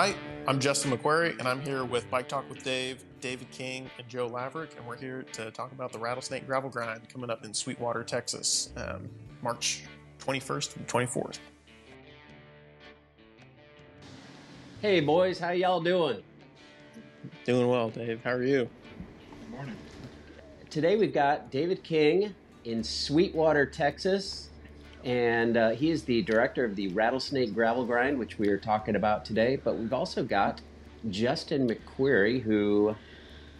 Hi, I'm Justin McQuerry, and I'm here with Bike Talk with Dave, David King, and Joe Laverick, and we're here to talk about the Rattlesnake Gravel Grind coming up in Sweetwater, Texas, um, March 21st and 24th. Hey boys, how y'all doing? Doing well, Dave. How are you? Good morning. Today we've got David King in Sweetwater, Texas, and uh, he is the director of the Rattlesnake Gravel Grind, which we are talking about today. But we've also got Justin McQuerry, who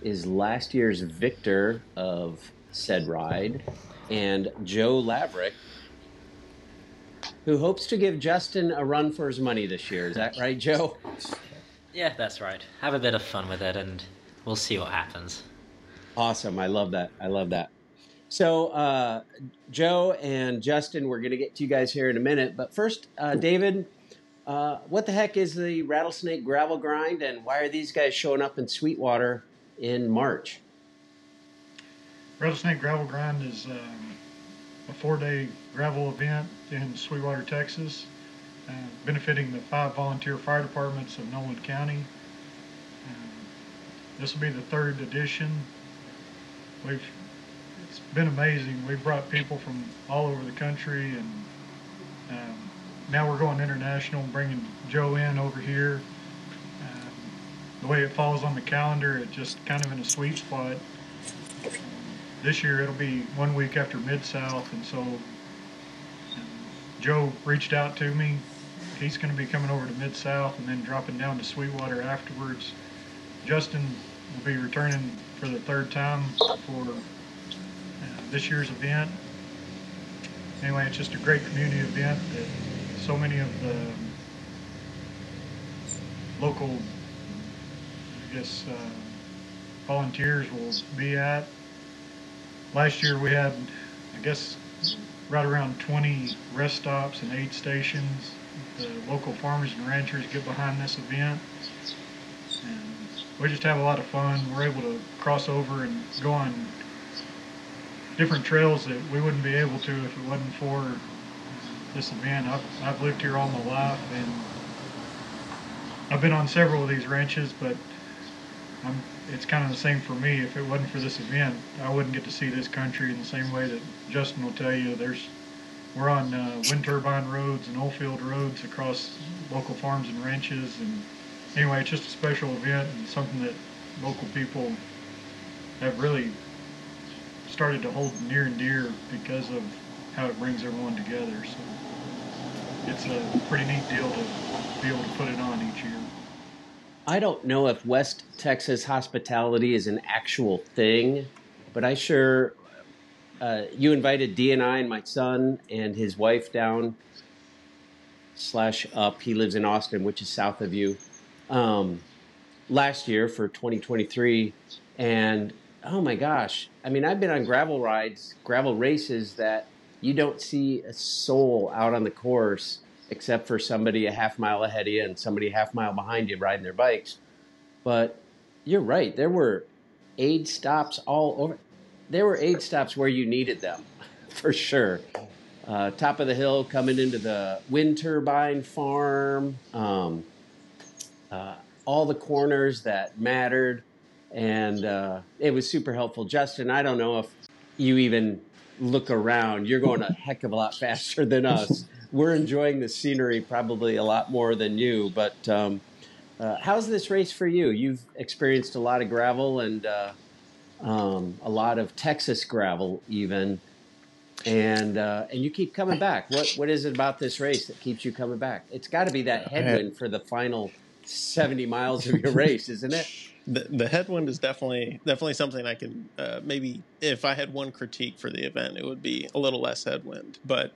is last year's victor of said ride, and Joe Laverick, who hopes to give Justin a run for his money this year. Is that right, Joe? Yeah, that's right. Have a bit of fun with it, and we'll see what happens. Awesome. I love that. I love that. So, uh, Joe and Justin, we're going to get to you guys here in a minute. But first, uh, David, uh, what the heck is the Rattlesnake Gravel Grind, and why are these guys showing up in Sweetwater in March? Rattlesnake Gravel Grind is um, a four-day gravel event in Sweetwater, Texas, uh, benefiting the five volunteer fire departments of Nolan County. Um, this will be the third edition. We've been amazing. We've brought people from all over the country, and um, now we're going international, bringing Joe in over here. Um, the way it falls on the calendar, it just kind of in a sweet spot. This year it'll be one week after Mid South, and so um, Joe reached out to me. He's going to be coming over to Mid South and then dropping down to Sweetwater afterwards. Justin will be returning for the third time for this year's event. Anyway, it's just a great community event that so many of the local, I guess, uh, volunteers will be at. Last year we had, I guess, right around 20 rest stops and aid stations. The local farmers and ranchers get behind this event. And we just have a lot of fun. We're able to cross over and go on different trails that we wouldn't be able to if it wasn't for this event. I've, I've lived here all my life and I've been on several of these ranches, but I'm, it's kind of the same for me. If it wasn't for this event, I wouldn't get to see this country in the same way that Justin will tell you. There's we're on uh, wind turbine roads and oil field roads across local farms and ranches, and anyway, it's just a special event and something that local people have really started to hold near and dear because of how it brings everyone together. So it's a pretty neat deal to be able to put it on each year. I don't know if West Texas hospitality is an actual thing, but I sure. Uh, you invited D and I and my son and his wife down slash up. He lives in Austin, which is south of you. Um, last year for 2023, and oh my gosh! I mean, I've been on gravel rides, gravel races that you don't see a soul out on the course except for somebody a half mile ahead of you and somebody a half mile behind you riding their bikes. But you're right. There were aid stops all over. There were aid stops where you needed them, for sure. Uh, top of the hill, coming into the wind turbine farm, um, uh, all the corners that mattered, and uh, it was super helpful. Justin, I don't know if you even look around. You're going a heck of a lot faster than us. We're enjoying the scenery probably a lot more than you, but. Um, uh, how's this race for you? You've experienced a lot of gravel and uh, um, a lot of Texas gravel, even, and uh, and you keep coming back. What what is it about this race that keeps you coming back? It's got to be that headwind for the final seventy miles of your race, isn't it? The, the headwind is definitely definitely something I can uh, maybe if I had one critique for the event, it would be a little less headwind, but.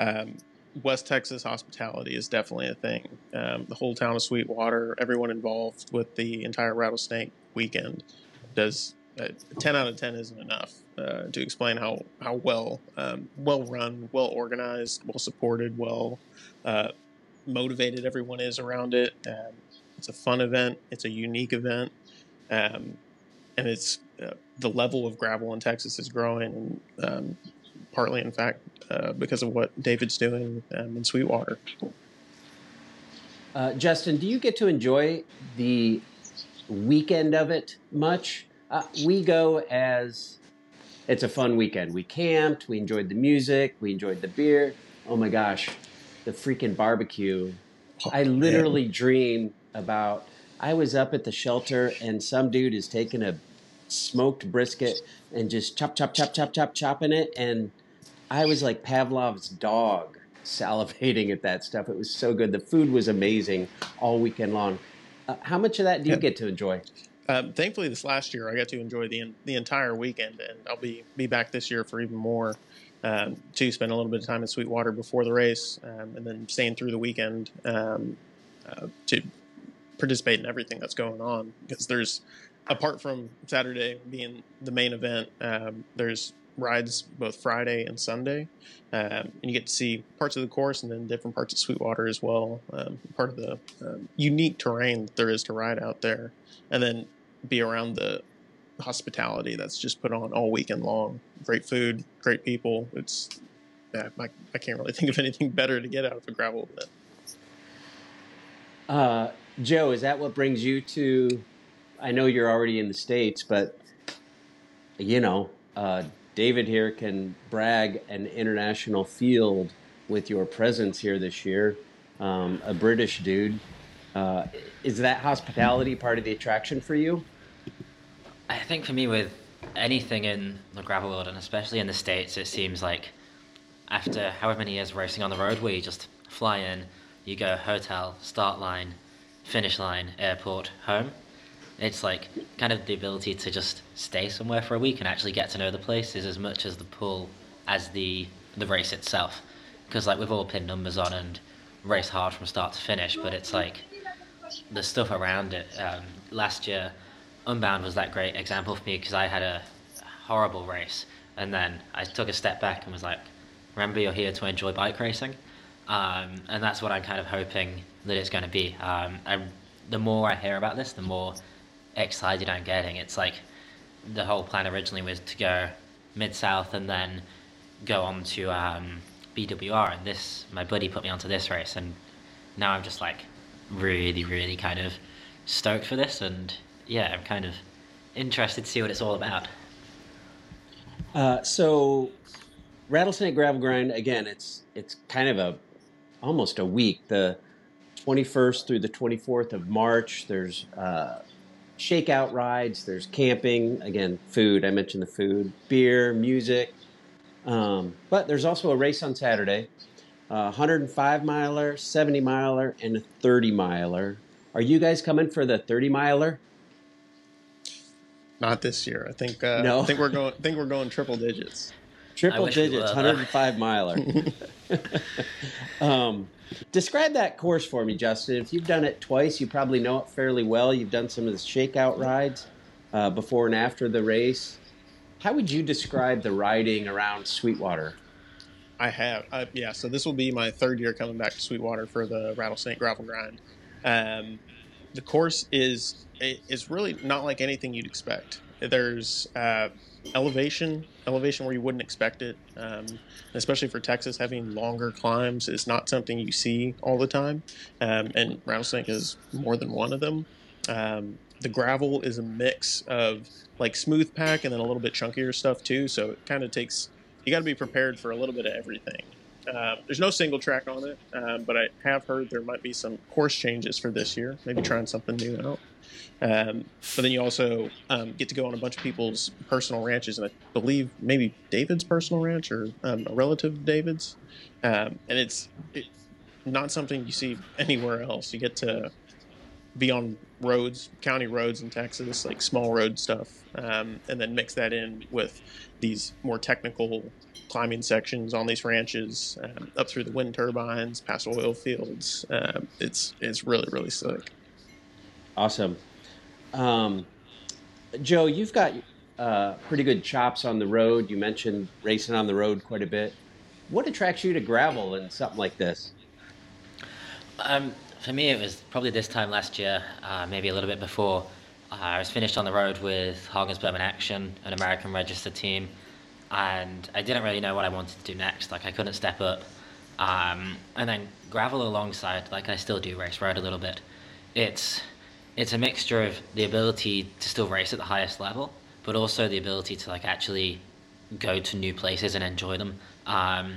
Um, West Texas hospitality is definitely a thing. Um, the whole town of Sweetwater, everyone involved with the entire rattlesnake weekend, does uh, ten out of ten isn't enough uh, to explain how how well um, well run, well organized, well supported, well uh, motivated everyone is around it. It's a fun event. It's a unique event, um, and it's uh, the level of gravel in Texas is growing, and um, partly, in fact, uh, because of what David's doing um, in Sweetwater. Uh, Justin, do you get to enjoy the weekend of it much? Uh, we go as it's a fun weekend. We camped, we enjoyed the music, we enjoyed the beer. Oh my gosh, the freaking barbecue. I literally dream about I was up at the shelter and some dude is taking a smoked brisket and just chop chop chop chop chop chopping it and I was like Pavlov's dog salivating at that stuff. It was so good. The food was amazing all weekend long. Uh, how much of that do you Yeah. get to enjoy? Um, thankfully, this last year I got to enjoy the the entire weekend, and I'll be be back this year for even more. Um, to spend a little bit of time in Sweetwater before the race, um, and then staying through the weekend um, uh, to participate in everything that's going on. Because there's, apart from Saturday being the main event, um, there's rides both Friday and Sunday, um, and you get to see parts of the course and then different parts of Sweetwater as well. Um, part of the um, unique terrain that there is to ride out there, and then be around the hospitality that's just put on all weekend long. Great food, great people. It's yeah, I, I can't really think of anything better to get out of a gravel event. Uh, Joe, is that what brings you to? I know you're already in the states, but you know, uh, David here can brag an international field with your presence here this year. Um, a British dude. Uh, is that hospitality part of the attraction for you? I think for me, with anything in the gravel world, and especially in the States, it seems like after however many years racing on the road, you just fly in, you go hotel, start line, finish line, airport, home. It's like kind of the ability to just stay somewhere for a week and actually get to know the place is as much as the pull as the the race itself. Because like we've all pinned numbers on and race hard from start to finish, but it's like the stuff around it. Um, last year, Unbound was that great example for me because I had a horrible race, and then I took a step back and was like, "Remember, you're here to enjoy bike racing," um, and that's what I'm kind of hoping that it's going to be. Um, I, the more I hear about this, the more excited I'm getting. It's like the whole plan originally was to go mid south and then go on to um, BWR, and this my buddy put me onto this race, and now I'm just like really, really kind of stoked for this, and yeah, I'm kind of interested to see what it's all about. Uh, so, Rattlesnake Gravel Grind again. It's it's kind of a almost a week. The 21st through the 24th of March. There's uh, shakeout rides. There's camping. Again, food. I mentioned the food, beer, music. Um, but there's also a race on Saturday. Uh, 105 miler, 70 miler, and a 30 miler. Are you guys coming for the 30 miler? Not this year. I think. Uh, No. I think we're going. I think we're going triple digits. Triple digits, 105 miler. um, describe that course for me, Justin. If you've done it twice, you probably know it fairly well. You've done some of the shakeout rides uh, before and after the race. How would you describe the riding around Sweetwater? I have. Uh, yeah. So this will be my third year coming back to Sweetwater for the Rattlesnake Gravel Grind. Um, the course is it- is really not like anything you'd expect. There's uh, elevation, elevation where you wouldn't expect it, um, especially for Texas. Having longer climbs is not something you see all the time, um, and Rattlesnake is more than one of them. Um, the gravel is a mix of like smooth pack and then a little bit chunkier stuff too. So it kind of takes you got to be prepared for a little bit of everything. Um, there's no single track on it, um, but I have heard there might be some course changes for this year. Maybe trying something new out. Um, but then you also um, get to go on a bunch of people's personal ranches, and I believe maybe David's personal ranch or um, a relative of David's, um, and it's it, not something you see anywhere else. You get to be on roads, county roads in Texas, like small road stuff, um, and then mix that in with these more technical climbing sections on these ranches, um, up through the wind turbines, past oil fields. It's it's really really slick. Awesome. Um, Joe, you've got uh, pretty good chops on the road. You mentioned racing on the road quite a bit. What attracts you to gravel and something like this? Um, for me, it was probably this time last year, uh, maybe a little bit before. Uh, I was finished on the road with Hagens Berman Axeon, an American registered team, and I didn't really know what I wanted to do next. Like I couldn't step up Um, and then gravel alongside, like I still do race road a little bit. It's it's a mixture of the ability to still race at the highest level, but also the ability to like actually go to new places and enjoy them. Um,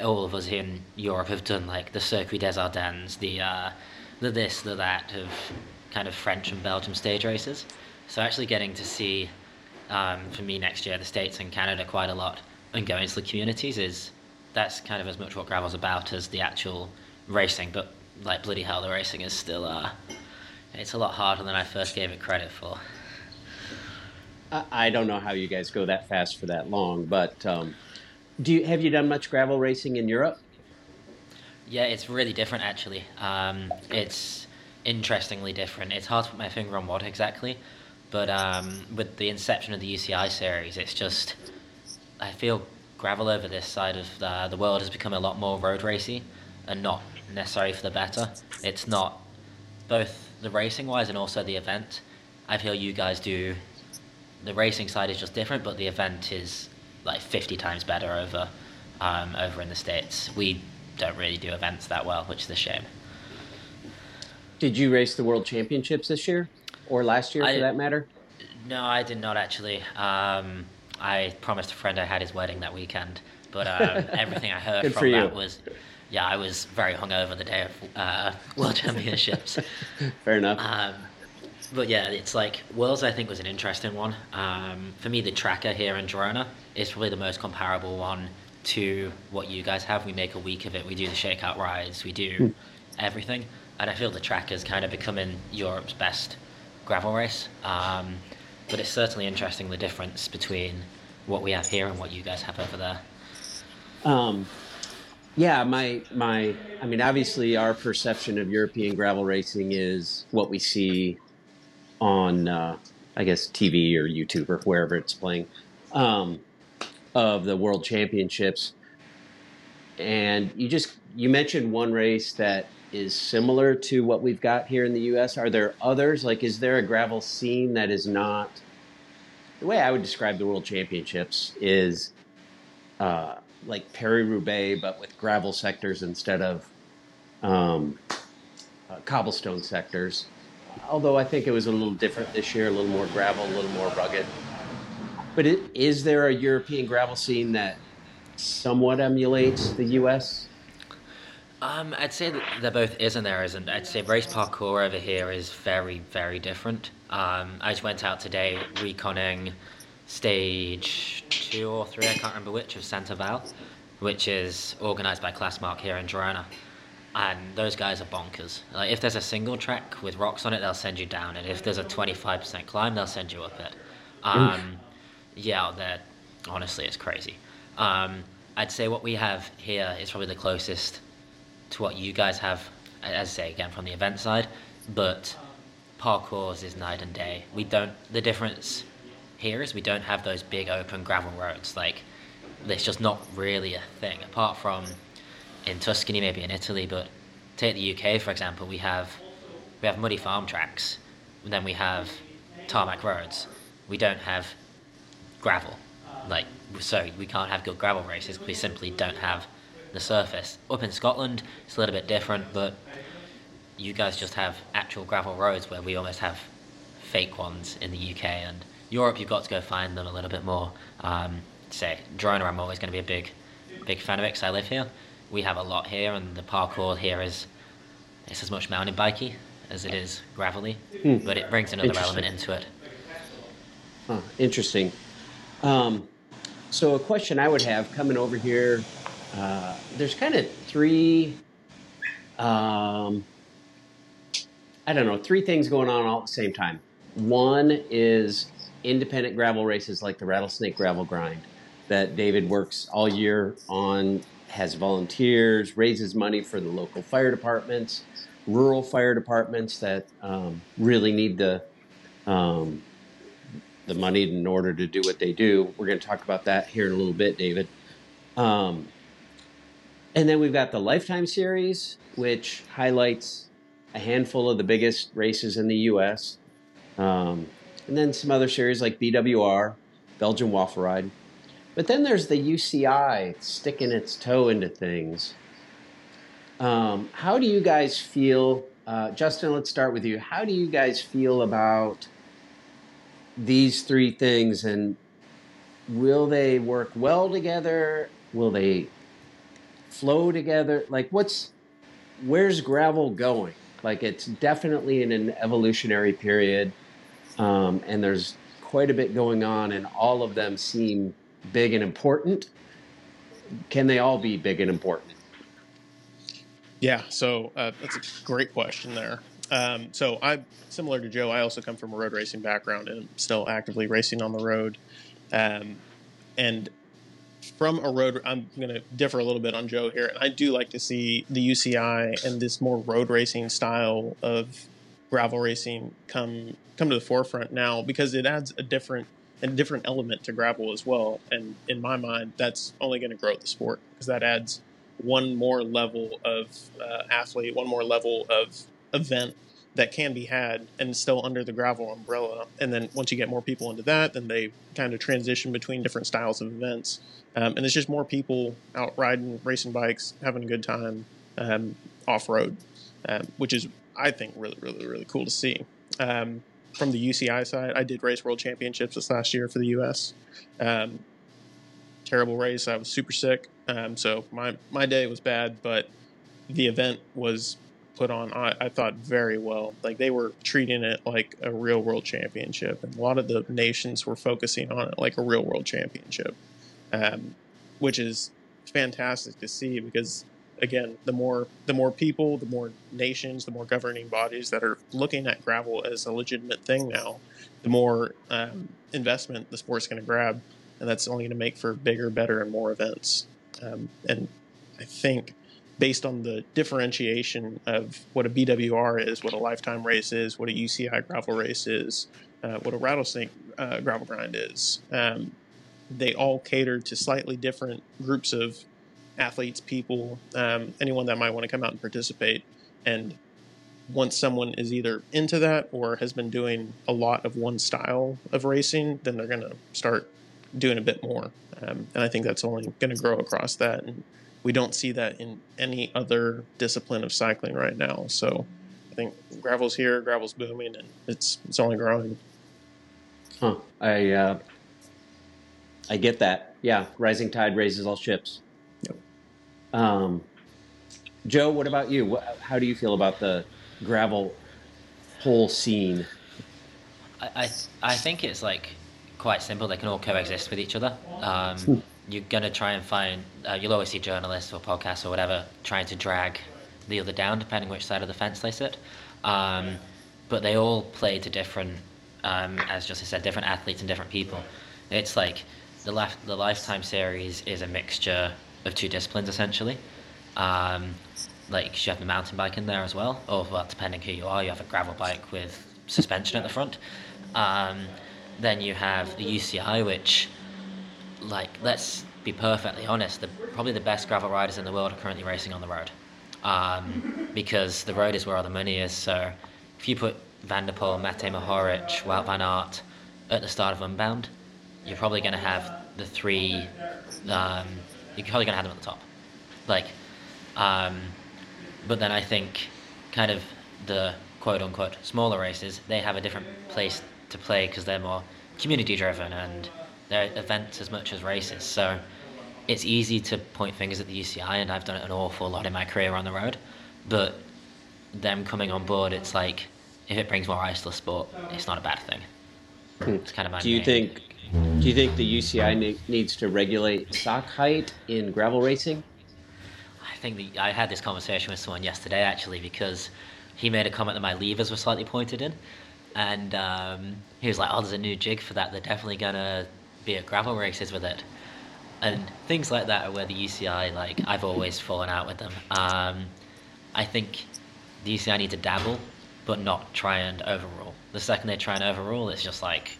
all of us here in Europe have done like the Circuit des Ardennes, the uh, the this, the that of kind of French and Belgium stage races. So actually getting to see, um, for me next year, the States and Canada quite a lot and going to the communities is that's kind of as much what gravel's about as the actual racing. But like bloody hell, the racing is still uh, it's a lot harder than I first gave it credit for. I don't know how you guys go that fast for that long, but um, do you have you done much gravel racing in Europe? Yeah, it's really different actually. Um, it's interestingly different. It's hard to put my finger on what exactly, but um, with the inception of the UCI series, it's just I feel gravel over this side of the, the world has become a lot more road racy, and not necessarily for the better. It's not both the racing wise and also the event. I feel you guys do the racing side is just different, but the event is like 50 times better over um, over in the states. We don't really do events that well, which is a shame. Did you race the World Championships this year or last year, I, for that matter? No, I did not actually. Um, I promised a friend I had his wedding that weekend, but um, everything I heard from that was, yeah, I was very hungover the day of uh, World Championships. Fair enough. Um, but yeah, it's like Worlds. I think was an interesting one. Um, for me, the Traka here in Girona is probably the most comparable one to what you guys have. We make a week of it. We do the shakeout rides. We do mm. everything, and I feel the Traka is kind of becoming Europe's best gravel race. Um, but it's certainly interesting the difference between what we have here and what you guys have over there. Um, yeah, my my. I mean, obviously, our perception of European gravel racing is what we see on, uh, I guess, TV or YouTube or wherever it's playing, um, of the World Championships. And you just you mentioned one race that is similar to what we've got here in the U.S. Are there others? Like, is there a gravel scene that is not? The way I would describe the World Championships is uh, like Paris Roubaix, but with gravel sectors instead of um, uh, cobblestone sectors although I think it was a little different this year, a little more gravel, a little more rugged. But it, is there a European gravel scene that somewhat emulates the U.S.? Um, I'd say that there both is and there isn't. I'd say race parcours over here is very, very different. Um, I just went out today reconning stage two or three, I can't remember which, of Santa Vall, which is organised by Klassmark here in Girona and those guys are bonkers. Like if there's a single track with rocks on it, they'll send you down it. If there's a 25% climb, they'll send you up it. Um, yeah, that honestly, it's crazy. Um, I'd say what we have here is probably the closest to what you guys have, as I say again from the event side, but parcours is night and day. We don't. The difference here is we don't have those big open gravel roads. Like, it's just not really a thing apart from in Tuscany, maybe in Italy, but take the UK for example, we have we have muddy farm tracks, and then we have tarmac roads. We don't have gravel, like so we can't have good gravel races. We simply don't have the surface. Up in Scotland, it's a little bit different, but you guys just have actual gravel roads where we almost have fake ones in the UK and Europe. You've got to go find them a little bit more. Um, say Girona, I'm always going to be a big, big fan of it because I live here we have a lot here, and the parcours here is it's as much mountain bikey as it is gravelly, hmm. but it brings another element into it. Huh, interesting. Um, so, a question I would have coming over here uh, there's kind of three, um, I don't know, three things going on all at the same time. One is independent gravel races like the Rattlesnake Gravel Grind that David works all year on has volunteers, raises money for the local fire departments, rural fire departments that um, really need the um, the money in order to do what they do. We're going to talk about that here in a little bit, David. Um, and then we've got the Lifetime Series, which highlights a handful of the biggest races in the U.S. Um, and then some other series like BWR, Belgian Waffle Ride. But then there's the UCI sticking its toe into things. Um, how do you guys feel, uh, Justin? Let's start with you. How do you guys feel about these three things, and will they work well together? Will they flow together? Like, what's where's gravel going? Like, it's definitely in an evolutionary period, um, and there's quite a bit going on, and all of them seem big and important. Can they all be big and important? Yeah, so uh, that's a great question there. Um, so I, similar to Joe, I also come from a road racing background and I'm still actively racing on the road. Um, and from a road, I'm going to differ a little bit on Joe here. I do like to see the UCI and this more road racing style of gravel racing come come to the forefront now because it adds a different a different element to gravel as well. And in my mind, that's only going to grow the sport because that adds one more level of uh, athlete, one more level of event that can be had and still under the gravel umbrella. And then once you get more people into that, then they kind of transition between different styles of events. Um, and it's just more people out riding, racing bikes, having a good time um, off road, um, which is, I think, really, really, really cool to see. Um, from the UCI side, I did race world championships this last year for the US. Um, terrible race. I was super sick. Um, so my, my day was bad, but the event was put on, I, I, thought, very well. Like they were treating it like a real world championship, and a lot of the nations were focusing on it like a real world championship, um, which is fantastic to see because again, the more the more people, the more nations, the more governing bodies that are looking at gravel as a legitimate thing now, the more um, investment the sport's going to grab, and that's only going to make for bigger, better, and more events. Um, and I think based on the differentiation of what a BWR is, what a lifetime race is, what a UCI gravel race is, uh, what a rattlesnake uh, gravel grind is, um, they all cater to slightly different groups of athletes, people, um, anyone that might want to come out and participate. And once someone is either into that or has been doing a lot of one style of racing, then they're going to start doing a bit more. Um, and I think that's only going to grow across that. And we don't see that in any other discipline of cycling right now. So I think gravel's here, gravel's booming, and it's it's only growing. Huh. I uh, I get that. Yeah, rising tide raises all ships. Um, Joe, what about you? How do you feel about the gravel whole scene? I I, I think it's like quite simple. They can all coexist with each other. Um, hmm. you're gonna try and find. Uh, you'll always see journalists or podcasts or whatever trying to drag the other down, depending which side of the fence they sit. Um, but they all play to different, um, as Justin said, different athletes and different people. It's like the left the lifetime series is a mixture of two disciplines essentially. Um, like you have the mountain bike in there as well, or well, depending who you are, you have a gravel bike with suspension at the front. Um, then you have the UCI, which, like, let's be perfectly honest, the, probably the best gravel riders in the world are currently racing on the road. Um, because the road is where all the money is. So if you put Van der Poel, Matej Mohoric, Wout van Aert at the start of Unbound, you're probably going to have the three, um, you're probably going to have them at the top. Like, um, but then I think kind of the quote unquote smaller races, they have a different place to play because they're more community driven and they're events as much as races. So it's easy to point fingers at the UCI, and I've done it an awful lot in my career on the road. But them coming on board, it's like if it brings more eyes to the sport, it's not a bad thing. Hmm. It's kind of my. Do you think? Do you think the UCI ne- needs to regulate sock height in gravel racing? I think the, I had this conversation with someone yesterday actually because he made a comment that my levers were slightly pointed in, and um, he was like, "Oh, there's a new jig for that. They're definitely gonna be at gravel races with it." And things like that are where the UCI, like, I've always fallen out with them. Um, I think the UCI need to dabble, but not try and overrule. The second they try and overrule, it's just like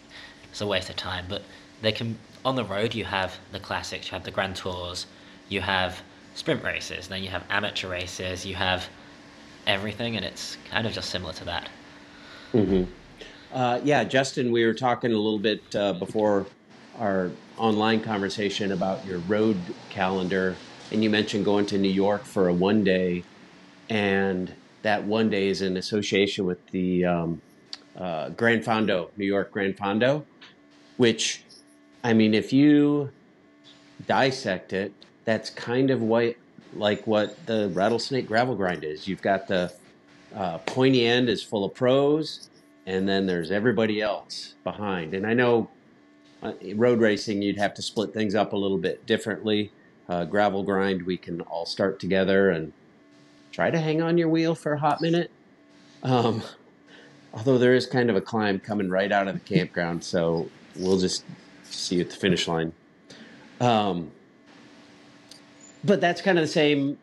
it's a waste of time. But they can on the road. You have the classics, you have the Grand Tours, you have sprint races, then you have amateur races, you have everything, and it's kind of just similar to that. Mm-hmm. Uh, yeah, Justin, we were talking a little bit uh, before our online conversation about your road calendar, and you mentioned going to New York for a one day. and that one day is in association with the um, uh, Gran Fondo, New York Grand Fondo, which, I mean, if you dissect it, that's kind of what like what the rattlesnake gravel grind is. You've got the uh, pointy end is full of pros, and then there's everybody else behind. And I know uh, road racing, you'd have to split things up a little bit differently. Uh, gravel grind, we can all start together and try to hang on your wheel for a hot minute. Um, although there is kind of a climb coming right out of the campground, so we'll just see you at the finish line. Um, but that's kind of the same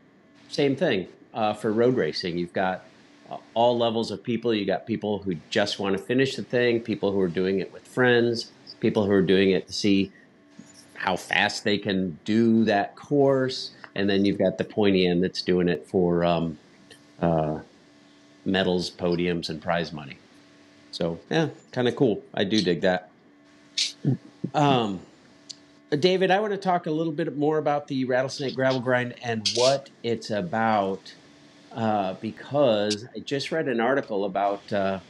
same thing uh, for road racing. You've got uh, all levels of people. You got people who just want to finish the thing, people who are doing it with friends, people who are doing it to see how fast they can do that course, and then you've got the pointy end that's doing it for um, uh, medals, podiums, and prize money. So yeah, kind of cool. I do dig that. Um, David, I want to talk a little bit more about the Rattlesnake Gravel Grind and what it's about uh, because I just read an article about uh,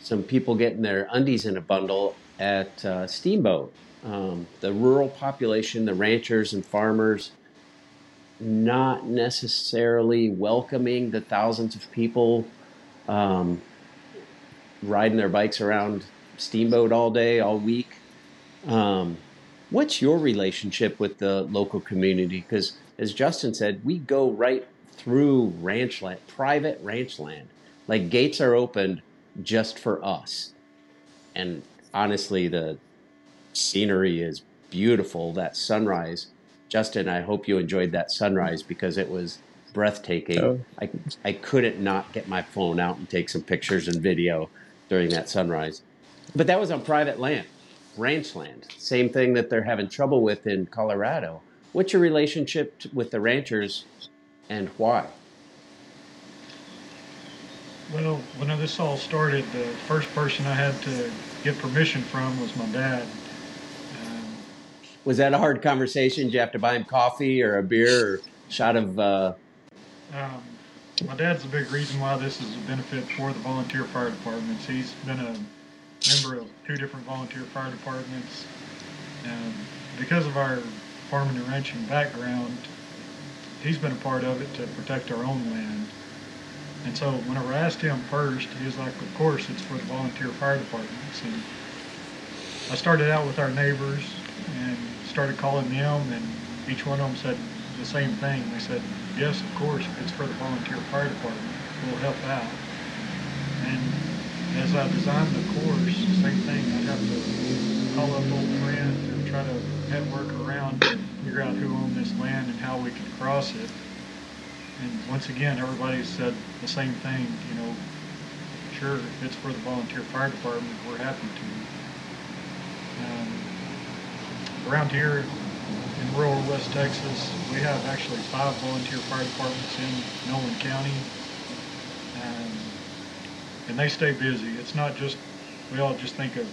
some people getting their undies in a bundle at uh, Steamboat. Um, the rural population, the ranchers and farmers, not necessarily welcoming the thousands of people um, riding their bikes around Steamboat all day, all week. Um, What's your relationship with the local community? Because as Justin said, we go right through ranch land, private ranch land. Like gates are opened just for us. And honestly, the scenery is beautiful. That sunrise, Justin, I hope you enjoyed that sunrise because it was breathtaking. Oh. I, I couldn't not get my phone out and take some pictures and video during that sunrise. But that was on private land ranchland. Same thing that they're having trouble with in Colorado. What's your relationship with the ranchers and why? Well, when this all started, the first person I had to get permission from was my dad. Um, was that a hard conversation? Did you have to buy him coffee or a beer or a shot of? Uh... Um, my dad's a big reason why this is a benefit for the volunteer fire departments. He's been a member of two different volunteer fire departments. And because of our farming and ranching background, he's been a part of it to protect our own land. And so whenever I asked him first, he was like, of course, it's for the volunteer fire departments. And I started out with our neighbors and started calling them, and each one of them said the same thing. They said, yes, of course, it's for the volunteer fire department. We'll help out. And as I designed the course, same thing. I'd have to call up old friends and try to network around figure out who owned this land and how we could cross it. And once again, everybody said the same thing. You know, sure, if it's for the volunteer fire department, we're happy to. Um, around here in rural West Texas, we have actually five volunteer fire departments in Nolan County and they stay busy. It's not just, we all just think of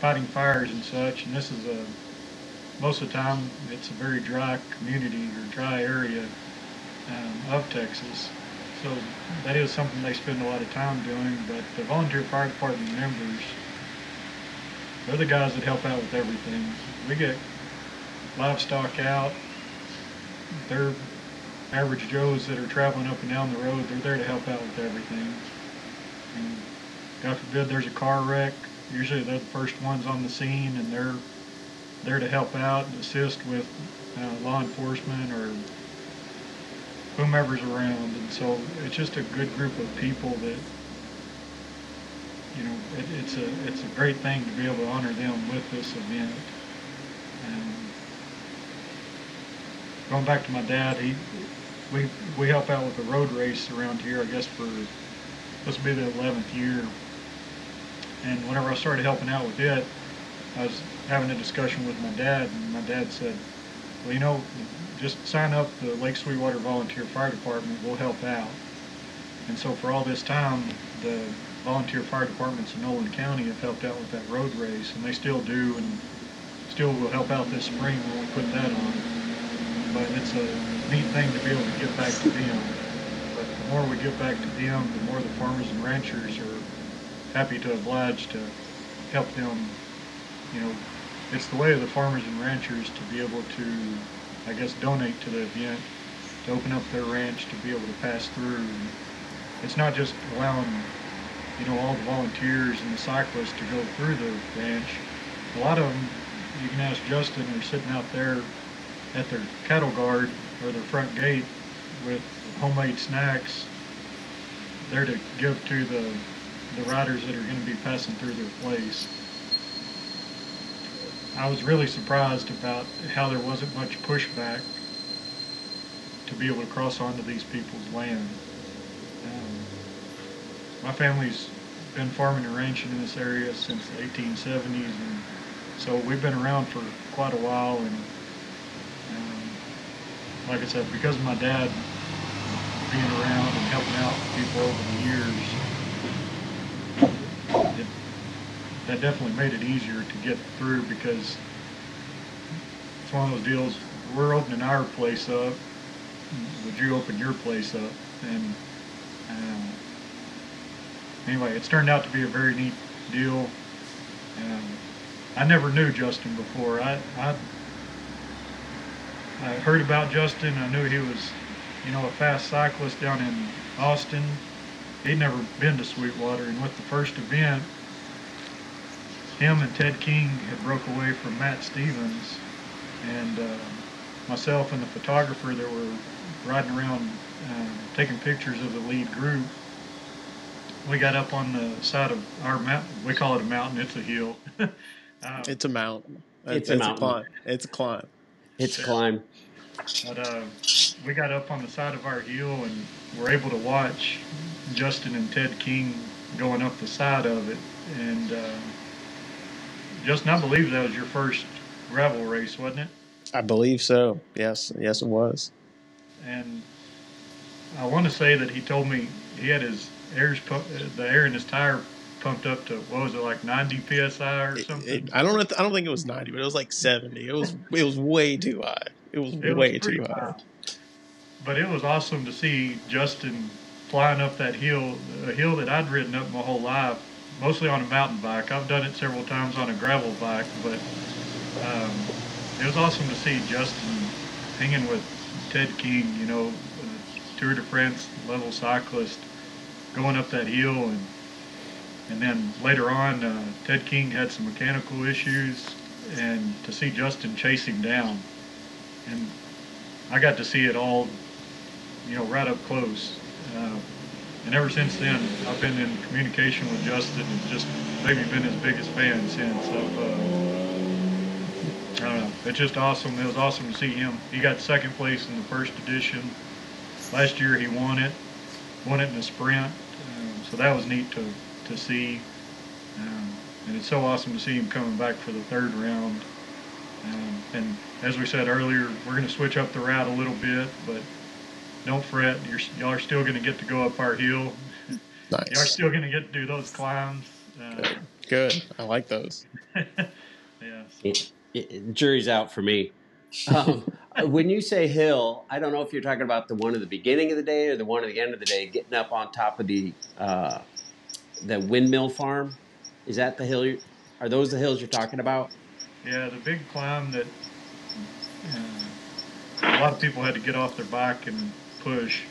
fighting fires and such, and this is a, most of the time, it's a very dry community or dry area um, of Texas. So that is something they spend a lot of time doing, but the volunteer fire department members, they're the guys that help out with everything. We get livestock out, they're average Joes that are traveling up and down the road, they're there to help out with everything. And God forbid there's a car wreck, usually they're the first ones on the scene and they're there to help out and assist with uh, law enforcement or whomever's around. And so it's just a good group of people that, you know, it, it's a it's a great thing to be able to honor them with this event. And going back to my dad, he we we help out with the road race around here, I guess for this will be the 11th year. And whenever I started helping out with it, I was having a discussion with my dad, and my dad said, well, you know, just sign up the Lake Sweetwater Volunteer Fire Department, we'll help out. And so for all this time, the volunteer fire departments in Nolan County have helped out with that road race, and they still do, and still will help out this spring when we put that on. But it's a neat thing to be able to get back to them. More we give back to them, the more the farmers and ranchers are happy to oblige to help them. You know, it's the way of the farmers and ranchers to be able to, I guess, donate to the event, to open up their ranch, to be able to pass through. It's not just allowing, you know, all the volunteers and the cyclists to go through the ranch. A lot of them, you can ask Justin, are sitting out there at their cattle guard or their front gate with homemade snacks there to give to the the riders that are going to be passing through their place. I was really surprised about how there wasn't much pushback to be able to cross onto these people's land. Um, my family's been farming and ranching in this area since the 1870s, and so we've been around for quite a while. And um, like I said, because of my dad being around and helping out people over the years, it, that definitely made it easier to get through because it's one of those deals. We're opening our place up. Would you open your place up? And um, anyway, it's turned out to be a very neat deal. Um, I never knew Justin before. I, I I heard about Justin. I knew he was you know, a fast cyclist down in Austin. He'd never been to Sweetwater, and with the first event, him and Ted King had broke away from Matt Stevens, and uh, myself and the photographer that were riding around uh, taking pictures of the lead group. We got up on the side of our mountain. We call it a mountain. It's a hill. uh, it's a mountain. It's, it's a mountain. A climb. It's a climb. It's a climb. But uh, we got up on the side of our hill and were able to watch Justin and Ted King going up the side of it. And uh, Justin, I believe that was your first gravel race, wasn't it? I believe so. Yes, yes, it was. And I want to say that he told me he had his air's the air in his tire pumped up to what was it like 90 psi or something? It, it, I don't I don't think it was 90, but it was like 70. It was it was way too high. It was it way was too high. But it was awesome to see Justin flying up that hill, a hill that I'd ridden up my whole life, mostly on a mountain bike. I've done it several times on a gravel bike, but um, it was awesome to see Justin hanging with Ted King, you know, Tour de France level cyclist, going up that hill and and then later on, uh, Ted King had some mechanical issues, and to see Justin chase him down and I got to see it all, you know, right up close. Uh, and ever since then, I've been in communication with Justin and just maybe been his biggest fan since. I've, uh, I don't know. It's just awesome. It was awesome to see him. He got second place in the first edition. Last year he won it, won it in a sprint. Um, so that was neat to, to see. Um, and it's so awesome to see him coming back for the third round. Um, and as we said earlier, we're going to switch up the route a little bit, but don't fret. You're, y'all are still going to get to go up our hill. Nice. Y'all are still going to get to do those climbs. Uh, Good. Good. I like those. yeah. It, it, jury's out for me. Um, when you say hill, I don't know if you're talking about the one at the beginning of the day or the one at the end of the day, getting up on top of the uh, the windmill farm. Is that the hill? Are those the hills you're talking about? Yeah, the big climb that uh, a lot of people had to get off their bike and push.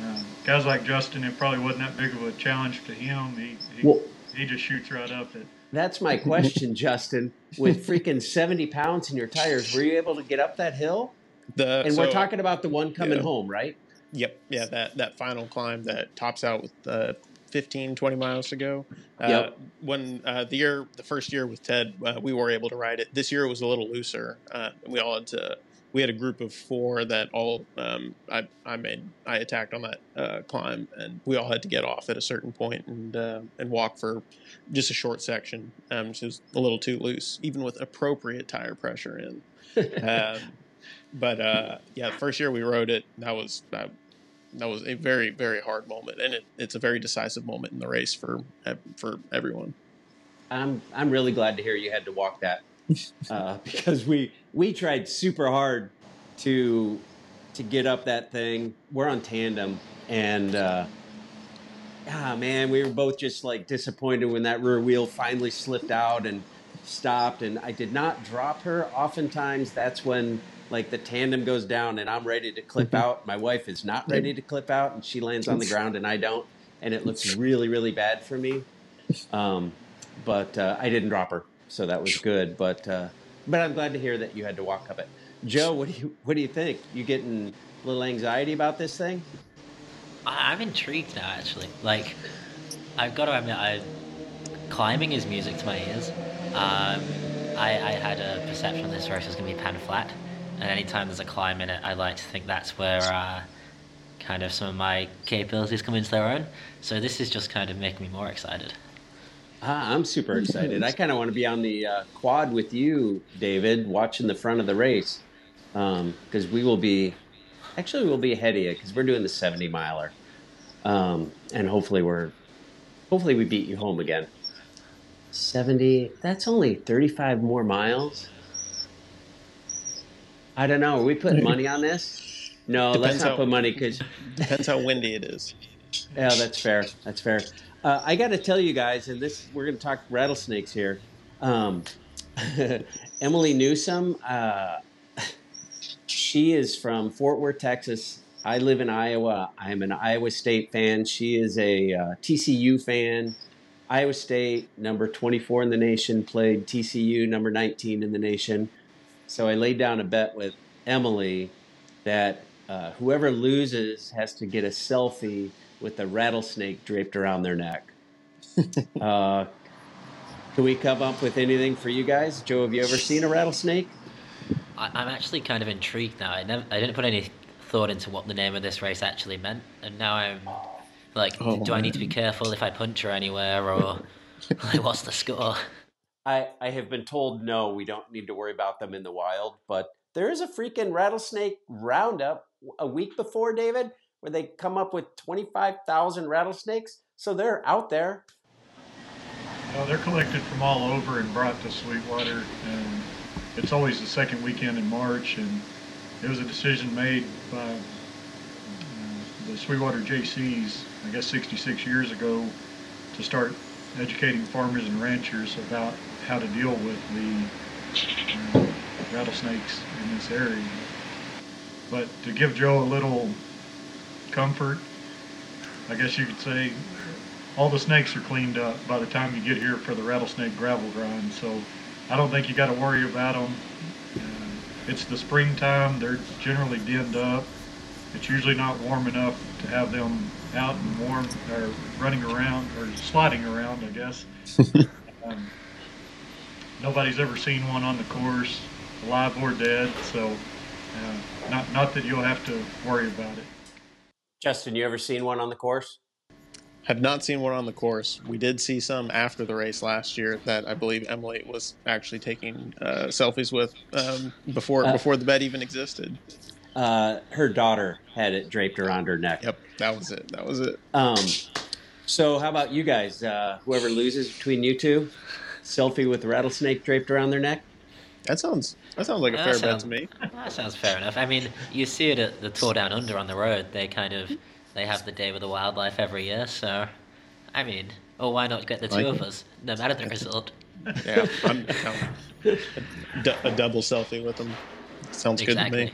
Uh, guys like Justin, it probably wasn't that big of a challenge to him. He he, well, he just shoots right up it. That's my question, Justin. With freaking seventy pounds in your tires, were you able to get up that hill? The, and so, we're talking about the one coming yeah. home, right? Yep. Yeah, that that final climb that tops out with uh, 15, 20 miles to go. Uh, yep. When uh, the year, the first year with Ted, uh, we were able to ride it. This year it was a little looser. Uh, we all had to. We had a group of four that all um, I, I made. I attacked on that uh, climb, and we all had to get off at a certain point and uh, and walk for just a short section. Um, it was a little too loose, even with appropriate tire pressure in. um, but yeah, the first year we rode it, that was that was a very very hard moment, and it, it's a very decisive moment in the race for for everyone. I'm I'm really glad to hear you had to walk that uh, because we we tried super hard to to get up that thing. We're on tandem, and uh, ah, man, we were both just like disappointed when that rear wheel finally slipped out and stopped. And I did not drop her. Oftentimes, that's when like the tandem goes down and I'm ready to clip out. My wife is not ready to clip out, and she lands on the ground and I don't, and it looks really, really bad for me. Um, but uh, I didn't drop her, so that was good. But uh, but I'm glad to hear that you had to walk up it. Joe, what do you what do you think? You getting a little anxiety about this thing? I'm intrigued now, actually. Like, I've got to admit, I climbing is music to my ears. Um, I, I had a perception this race was going to be pan flat, and anytime there's a climb in it, I like to think that's where uh, kind of some of my capabilities come into their own. So this is just kind of making me more excited. Ah, I'm super excited. I kind of want to be on the uh, quad with you, David, watching the front of the race, because we will be actually we'll be ahead of you because we're doing the 70 miler, um, and hopefully we're hopefully we beat you home again. 70. That's only 35 more miles. I don't know. Are we putting money on this? No, let's not how- put money because Depends how windy it is. Yeah, that's fair. That's fair. Uh, I got to tell you guys, and this we're going to talk rattlesnakes here. Um, Emily Newsom, uh, she is from Fort Worth, Texas. I live in Iowa. I'm an Iowa State fan. She is a uh, TCU fan. Iowa State, number 24 in the nation, played TCU, number 19 in the nation. So I laid down a bet with Emily that uh, whoever loses has to get a selfie with a rattlesnake draped around their neck. uh, can we come up with anything for you guys? Joe, have you ever seen a rattlesnake? I, I'm actually kind of intrigued now. I never, I didn't put any thought into what the name of this race actually meant, and now I'm like, Oh, do I need to be careful if I punch her anywhere, or like, what's the score? I, I have been told no, we don't need to worry about them in the wild, but there is a freaking rattlesnake roundup a week before, David, where they come up with 25,000 rattlesnakes. So they're out there. Well, they're collected from all over and brought to Sweetwater, and it's always the second weekend in March. And it was a decision made by uh, the Sweetwater Jaycees, I guess 66 years ago, to start educating farmers and ranchers about how to deal with the uh, rattlesnakes in this area. But to give Joe a little comfort, I guess you could say all the snakes are cleaned up by the time you get here for the rattlesnake gravel grind. So I don't think you got to worry about them. Uh, it's the springtime; they're generally denned up. It's usually not warm enough to have them out and warm or running around or sliding around. I guess. um, nobody's ever seen one on the course, alive or dead. So uh, not not that you'll have to worry about it. Justin, you ever seen one on the course? Have not seen one on the course. We did see some after the race last year that I believe Emily was actually taking uh, selfies with um, before Uh, before the bet even existed. Uh, her daughter had it draped around her neck. Yep, that was it. That was it. Um, so how about you guys? Uh, whoever loses between you two, selfie with rattlesnake draped around their neck. That sounds that sounds like a That fair bet to me. That sounds fair enough. I mean, you see it at the Tour Down Under on the road. They kind of they have the day with the wildlife every year. So, I mean, or why not get the two Like of it. us, no matter the result? Yeah, I'm, I'm- a, a double selfie with them sounds good to exactly. me.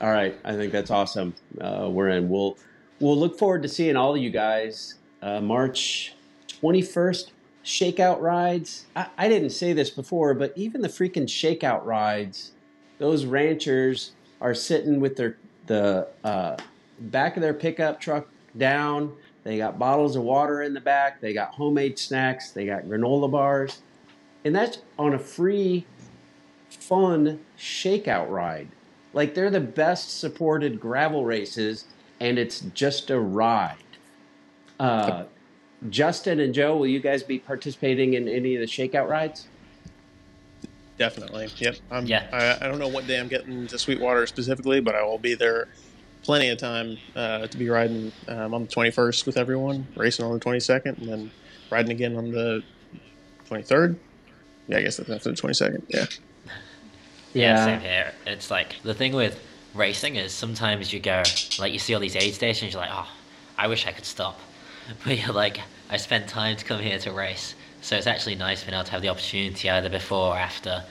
All right, I think that's awesome. Uh, we're in. We'll we'll look forward to seeing all of you guys uh, March twenty first. Shakeout rides. I, I didn't say this before, but even the freaking shakeout rides, those ranchers are sitting with their the uh, back of their pickup truck down. They got bottles of water in the back. They got homemade snacks. They got granola bars, and that's on a free, fun shakeout ride. Like they're the best supported gravel races, and it's just a ride. Uh, Justin and Joe, will you guys be participating in any of the shakeout rides? Definitely. Yep. I'm, Yeah. I, I don't know what day I'm getting to Sweetwater specifically, but I will be there plenty of time uh, to be riding um, on the 21st with everyone, racing on the 22nd, and then riding again on the 23rd. Yeah, I guess that's after the 22nd. Yeah. Yeah, same here. It's like the thing with racing is sometimes you go like you see all these aid stations, you're like, oh, I wish I could stop, but you're like, I spent time to come here to race, so it's actually nice being able to have the opportunity either before or after,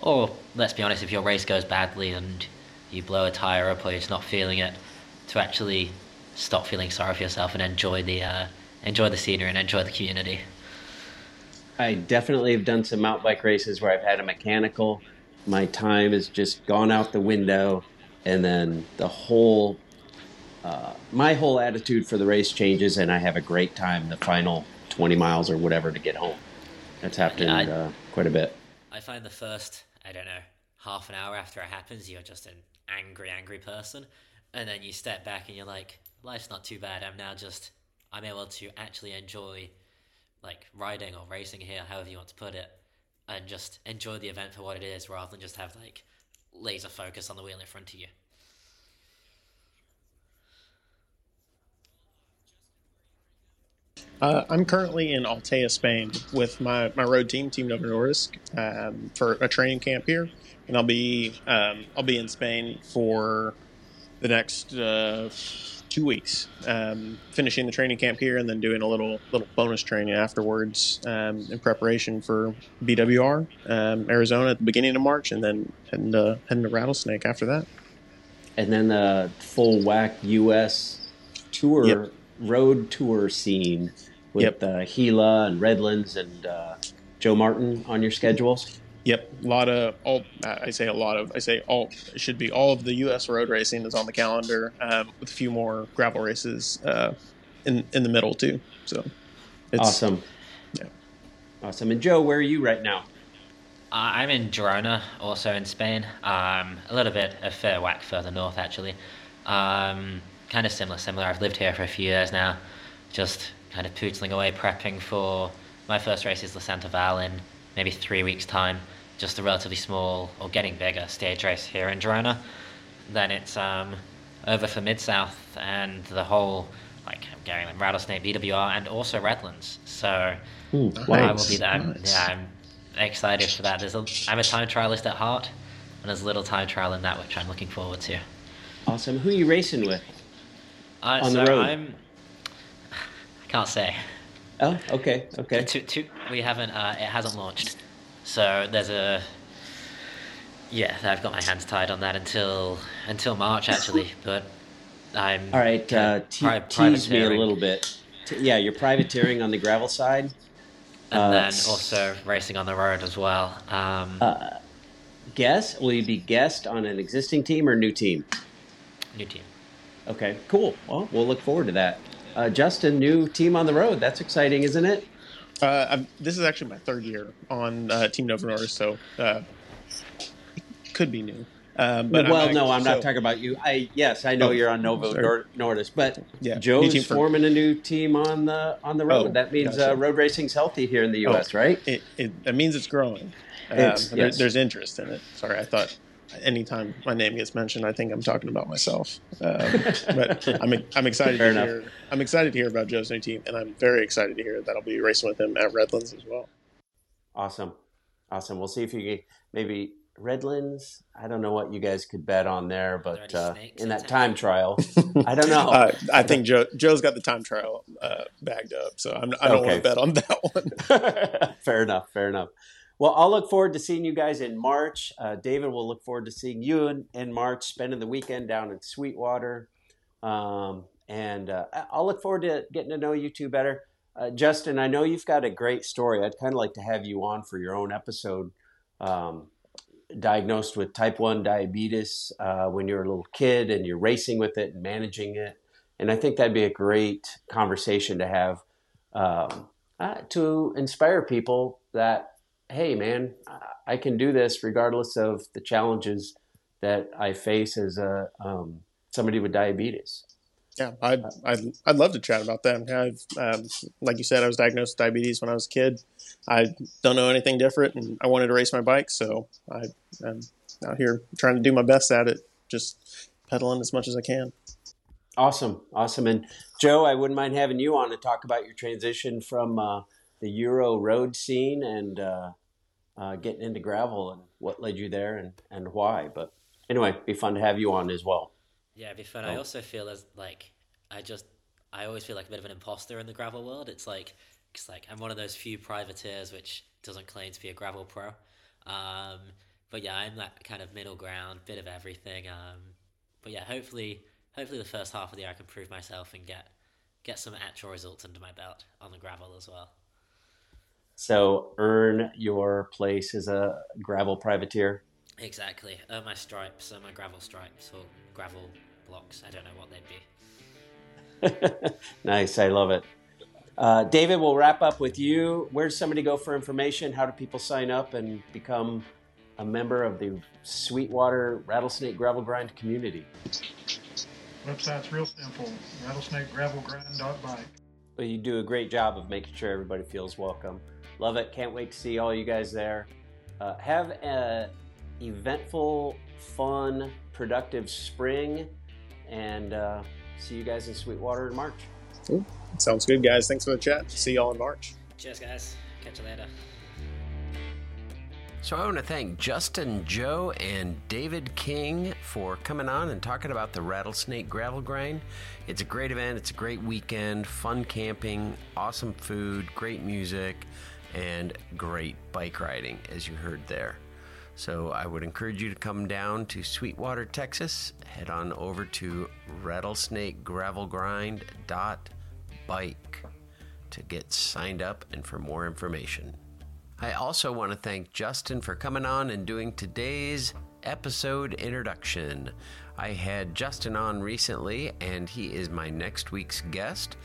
or let's be honest, if your race goes badly and you blow a tire up or you're just not feeling it, to actually stop feeling sorry for yourself and enjoy the uh, enjoy the scenery and enjoy the community. I definitely have done some mountain bike races where I've had a mechanical. My time has just gone out the window, and then the whole, uh, my whole attitude for the race changes, and I have a great time the final 20 miles or whatever to get home. That's happened I- uh, quite a bit. I find the first, I don't know, half an hour after it happens, you're just an angry, angry person. And then you step back and you're like, life's not too bad. I'm now just, I'm able to actually enjoy, like, riding or racing here, however you want to put it, and just enjoy the event for what it is rather than just have, like, laser focus on the wheel in front of you. Uh, I'm currently in Altea, Spain, with my, my road team, Team Novo Nordisk, um, for a training camp here, and I'll be um, I'll be in Spain for the next uh, two weeks, um, finishing the training camp here, and then doing a little little bonus training afterwards um, in preparation for BWR um, Arizona at the beginning of March, and then heading to, heading to Rattlesnake after that. And then the full whack U.S. tour, Yep. road tour scene with Yep. uh, Gila and Redlands and uh, Joe Martin on your schedules. Yep, a lot of all. I say a lot of. I say all. It should be all of the U.S. road racing is on the calendar, um, with a few more gravel races uh, in in the middle too. So, it's, awesome. yeah. Awesome. And Joe, where are you right now? Uh, I'm in Girona, also in Spain. Um, a little bit a fair whack further north, actually. Um, kind of similar, similar. I've lived here for a few years now, just kind of pootling away, prepping for my first race is La Santa Vall in maybe three weeks' time. Just a relatively small or getting bigger stage race here in Girona. Then it's um, over for Mid South and the whole like I'm going with Rattlesnake, BWR, and also Redlands. So Ooh, Nice. I will be there. Nice. Yeah, I'm excited for that. There's a, I'm a time trialist at heart, and there's a little time trial in that which I'm looking forward to. Awesome. Who are you racing with? Uh, On so the road. I'm. Can't say. Oh, okay, okay. Two, two, we haven't. Uh, it hasn't launched, so there's a. Yeah, I've got my hands tied on that until until March actually, but I'm. All right, uh, te- tease me a little bit. T- yeah, you're privateering on the gravel side. and uh, then also racing on the road as well. Um, Uh, guest? Will you be guest on an existing team or new team? new team. Okay, cool. Well, we'll look forward to that. Uh, Justin, new team on the road. That's exciting, isn't it? Uh, I'm, this is actually my third year on uh, Team Novo Nordisk, so uh, could be new. Um, but well, I'm, no, I'm not talking about you. I yes, I know Oh, you're on Novo sorry. Nordis, but Yeah, Joe's for- forming a new team on the on the road. Oh, that means gotcha. uh, road racing's healthy here in the Oh. U.S., right? It, it, that means it's growing. Um, It's- there- yes. There's interest in it. Sorry, I thought anytime my name gets mentioned, I think I'm talking about myself. Um, but I'm, I'm excited Fair to enough. hear. I'm excited to hear about Joe's new team, and I'm very excited to hear that I'll be racing with him at Redlands as well. Awesome, awesome. We'll see if you maybe Redlands. I don't know what you guys could bet on there, but there uh, in in that time trial, I don't know. Uh, I think Joe Joe's got the time trial uh, bagged up, so I'm, I don't Okay. want to bet on that one. fair enough. Fair enough. Well, I'll look forward to seeing you guys in March. Uh, David will look forward to seeing you in, in March, spending the weekend down in Sweetwater. Um, and uh, I'll look forward to getting to know you two better. Uh, Justin, I know you've got a great story. I'd kind of like to have you on for your own episode. Um, diagnosed with type 1 diabetes uh, when you're a little kid and you're racing with it and managing it. And I think that'd be a great conversation to have um, uh, to inspire people that, hey, man, I- can do this regardless of the challenges that I face as a um, somebody with diabetes. Yeah, I'd, I'd, I'd love to chat about that. I've, um, like you said, I was diagnosed with diabetes when I was a kid. I don't know anything different, and I wanted to race my bike, so I, I'm out here trying to do my best at it, just pedaling as much as I can. Awesome, awesome. And Joe, I wouldn't mind having you on to talk about your transition from uh, the Euro road scene and uh, uh, getting into gravel and what led you there and, and why. But anyway, be fun to have you on as well. Yeah, it'd be fun. Oh. I also feel as like I just I always feel like a bit of an imposter in the gravel world. It's like it's like I'm one of those few privateers which doesn't claim to be a gravel pro. Um, but yeah, I'm that kind of middle ground, bit of everything. Um, but yeah, hopefully, hopefully the first half of the year I can prove myself and get get some actual results under my belt on the gravel as well. So earn your place as a gravel privateer. Exactly. Earn my stripes, earn my gravel stripes or gravel blocks. I don't know what they'd be. nice. I love it. Uh, David, we'll wrap up with you. Where does somebody go for information? How do people sign up and become a member of the Sweetwater Rattlesnake Gravel Grind community? Website's real simple rattlesnakegravelgrind.bike. Well, you do a great job of making sure everybody feels welcome. Love it. Can't wait to see all you guys there. Uh, have an eventful, fun, productive spring, and uh, see you guys in Sweetwater in March. Cool. Sounds good, guys. Thanks for the chat. See y'all in March. Cheers, guys. Catch you later. So I want to thank Justin, Joe, and David King for coming on and talking about the Rattlesnake Gravel Grind. It's a great event. It's a great weekend. Fun camping, awesome food, great music, and great bike riding, as you heard there. So I would encourage you to come down to Sweetwater, Texas. Head on over to rattlesnakegravelgrind.bike to get signed up and for more information. I also want to thank Justin for coming on and doing today's episode introduction. I had Justin on recently, and he is my next week's guest.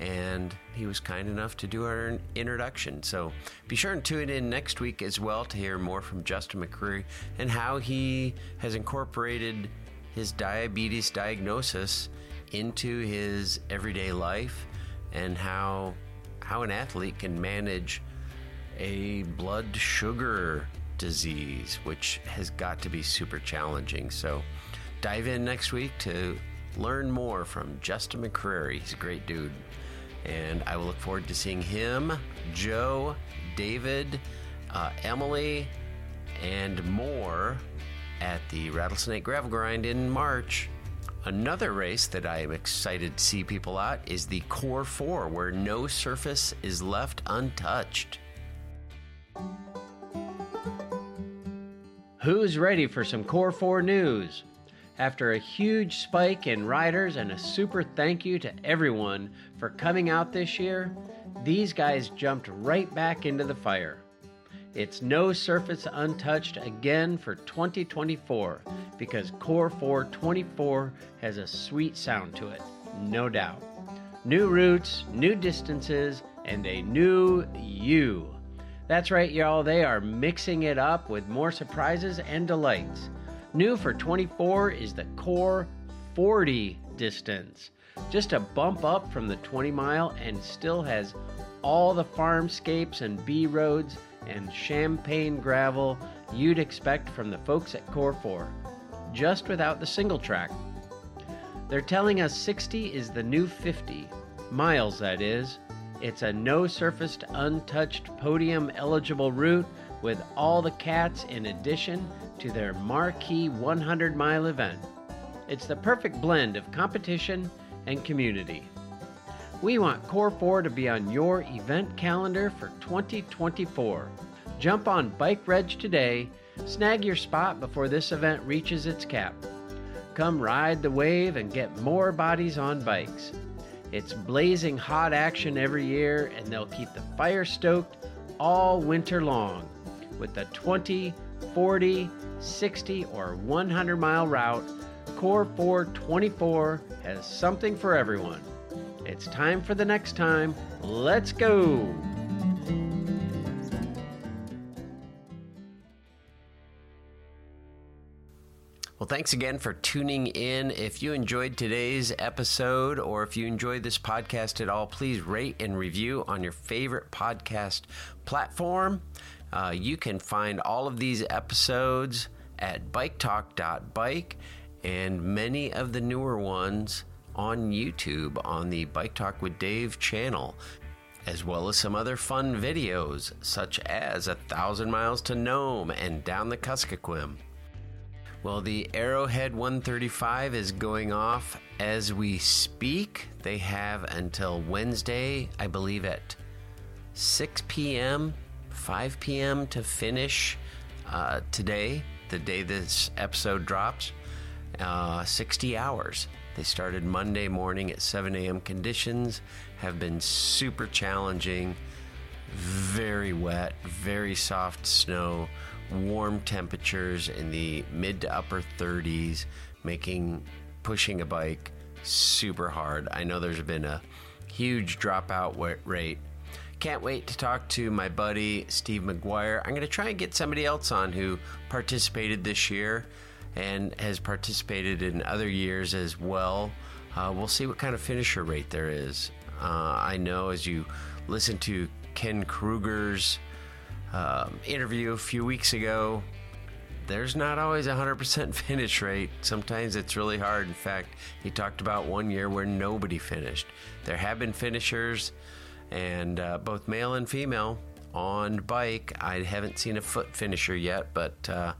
And he was kind enough to do our introduction. So be sure and tune in next week as well to hear more from Justin McQuerry and how he has incorporated his diabetes diagnosis into his everyday life and how how an athlete can manage a blood sugar disease, which has got to be super challenging. So dive in next week to learn more from Justin McQuerry. He's a great dude. And I will look forward to seeing him, Joe, David, uh, Emily, and more at the Rattlesnake Gravel Grind in March. Another race that I am excited to see people at is the Core 4, where no surface is left untouched. Who's ready for some Core 4 news? After a huge spike in riders and a super thank you to everyone for coming out this year, these guys jumped right back into the fire. It's no surface untouched again for 2024 because Core 424 has a sweet sound to it, no doubt. New routes, new distances, and a new you. That's right, y'all, they are mixing it up with more surprises and delights. New for 24 is the Core 40 distance. Just a bump up from the 20 mile and still has all the farmscapes and B roads and champagne gravel you'd expect from the folks at Core 4, just without the single track. They're telling us 60 is the new 50, miles that is, it's a no surfaced, untouched, podium eligible route with all the cats in addition to their marquee 100 mile event. It's the perfect blend of competition and community. We want Core 4 to be on your event calendar for 2024. Jump on Bike Reg today, snag your spot before this event reaches its cap. Come ride the wave and get more bodies on bikes. It's blazing hot action every year, and they'll keep the fire stoked all winter long with the 20, 40, 60, or 100 mile route. Core 424 has something for everyone. It's time for the next time. Let's go! Well, thanks again for tuning in. If you enjoyed today's episode or if you enjoyed this podcast at all, please rate and review on your favorite podcast platform. Uh, you can find all of these episodes at biketalk.bike and many of the newer ones on YouTube on the Bike Talk with Dave channel, as well as some other fun videos such as A Thousand Miles to Nome and Down the Kuskokwim. Well, the Arrowhead 135 is going off as we speak. They have until Wednesday, I believe, at 6 p.m., 5 p.m. to finish uh, today, the day this episode drops. Uh, 60 hours. They started Monday morning at 7 a.m. Conditions have been super challenging, very wet, very soft snow warm temperatures in the mid to upper 30s, making pushing a bike super hard. I know there's been a huge dropout rate. Can't wait to talk to my buddy Steve McGuire. I'm going to try and get somebody else on who participated this year and has participated in other years as well. Uh, we'll see what kind of finisher rate there is. Uh, I know as you listen to Ken Kruger's um, interview a few weeks ago, there's not always a 100% finish rate. Sometimes it's really hard. In fact, he talked about one year where nobody finished. There have been finishers, and uh, both male and female on bike. I haven't seen a foot finisher yet, but uh,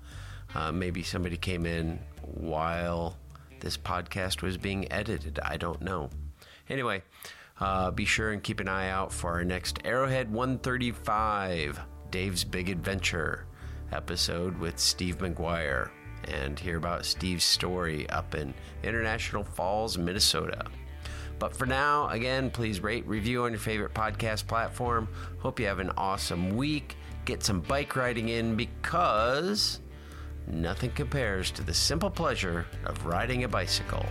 uh, maybe somebody came in while this podcast was being edited. I don't know. Anyway, uh, be sure and keep an eye out for our next Arrowhead 135. Dave's Big Adventure episode with Steve McGuire and hear about Steve's story up in International Falls, Minnesota. But for now, again, please rate, review on your favorite podcast platform. Hope you have an awesome week. Get some bike riding in because nothing compares to the simple pleasure of riding a bicycle.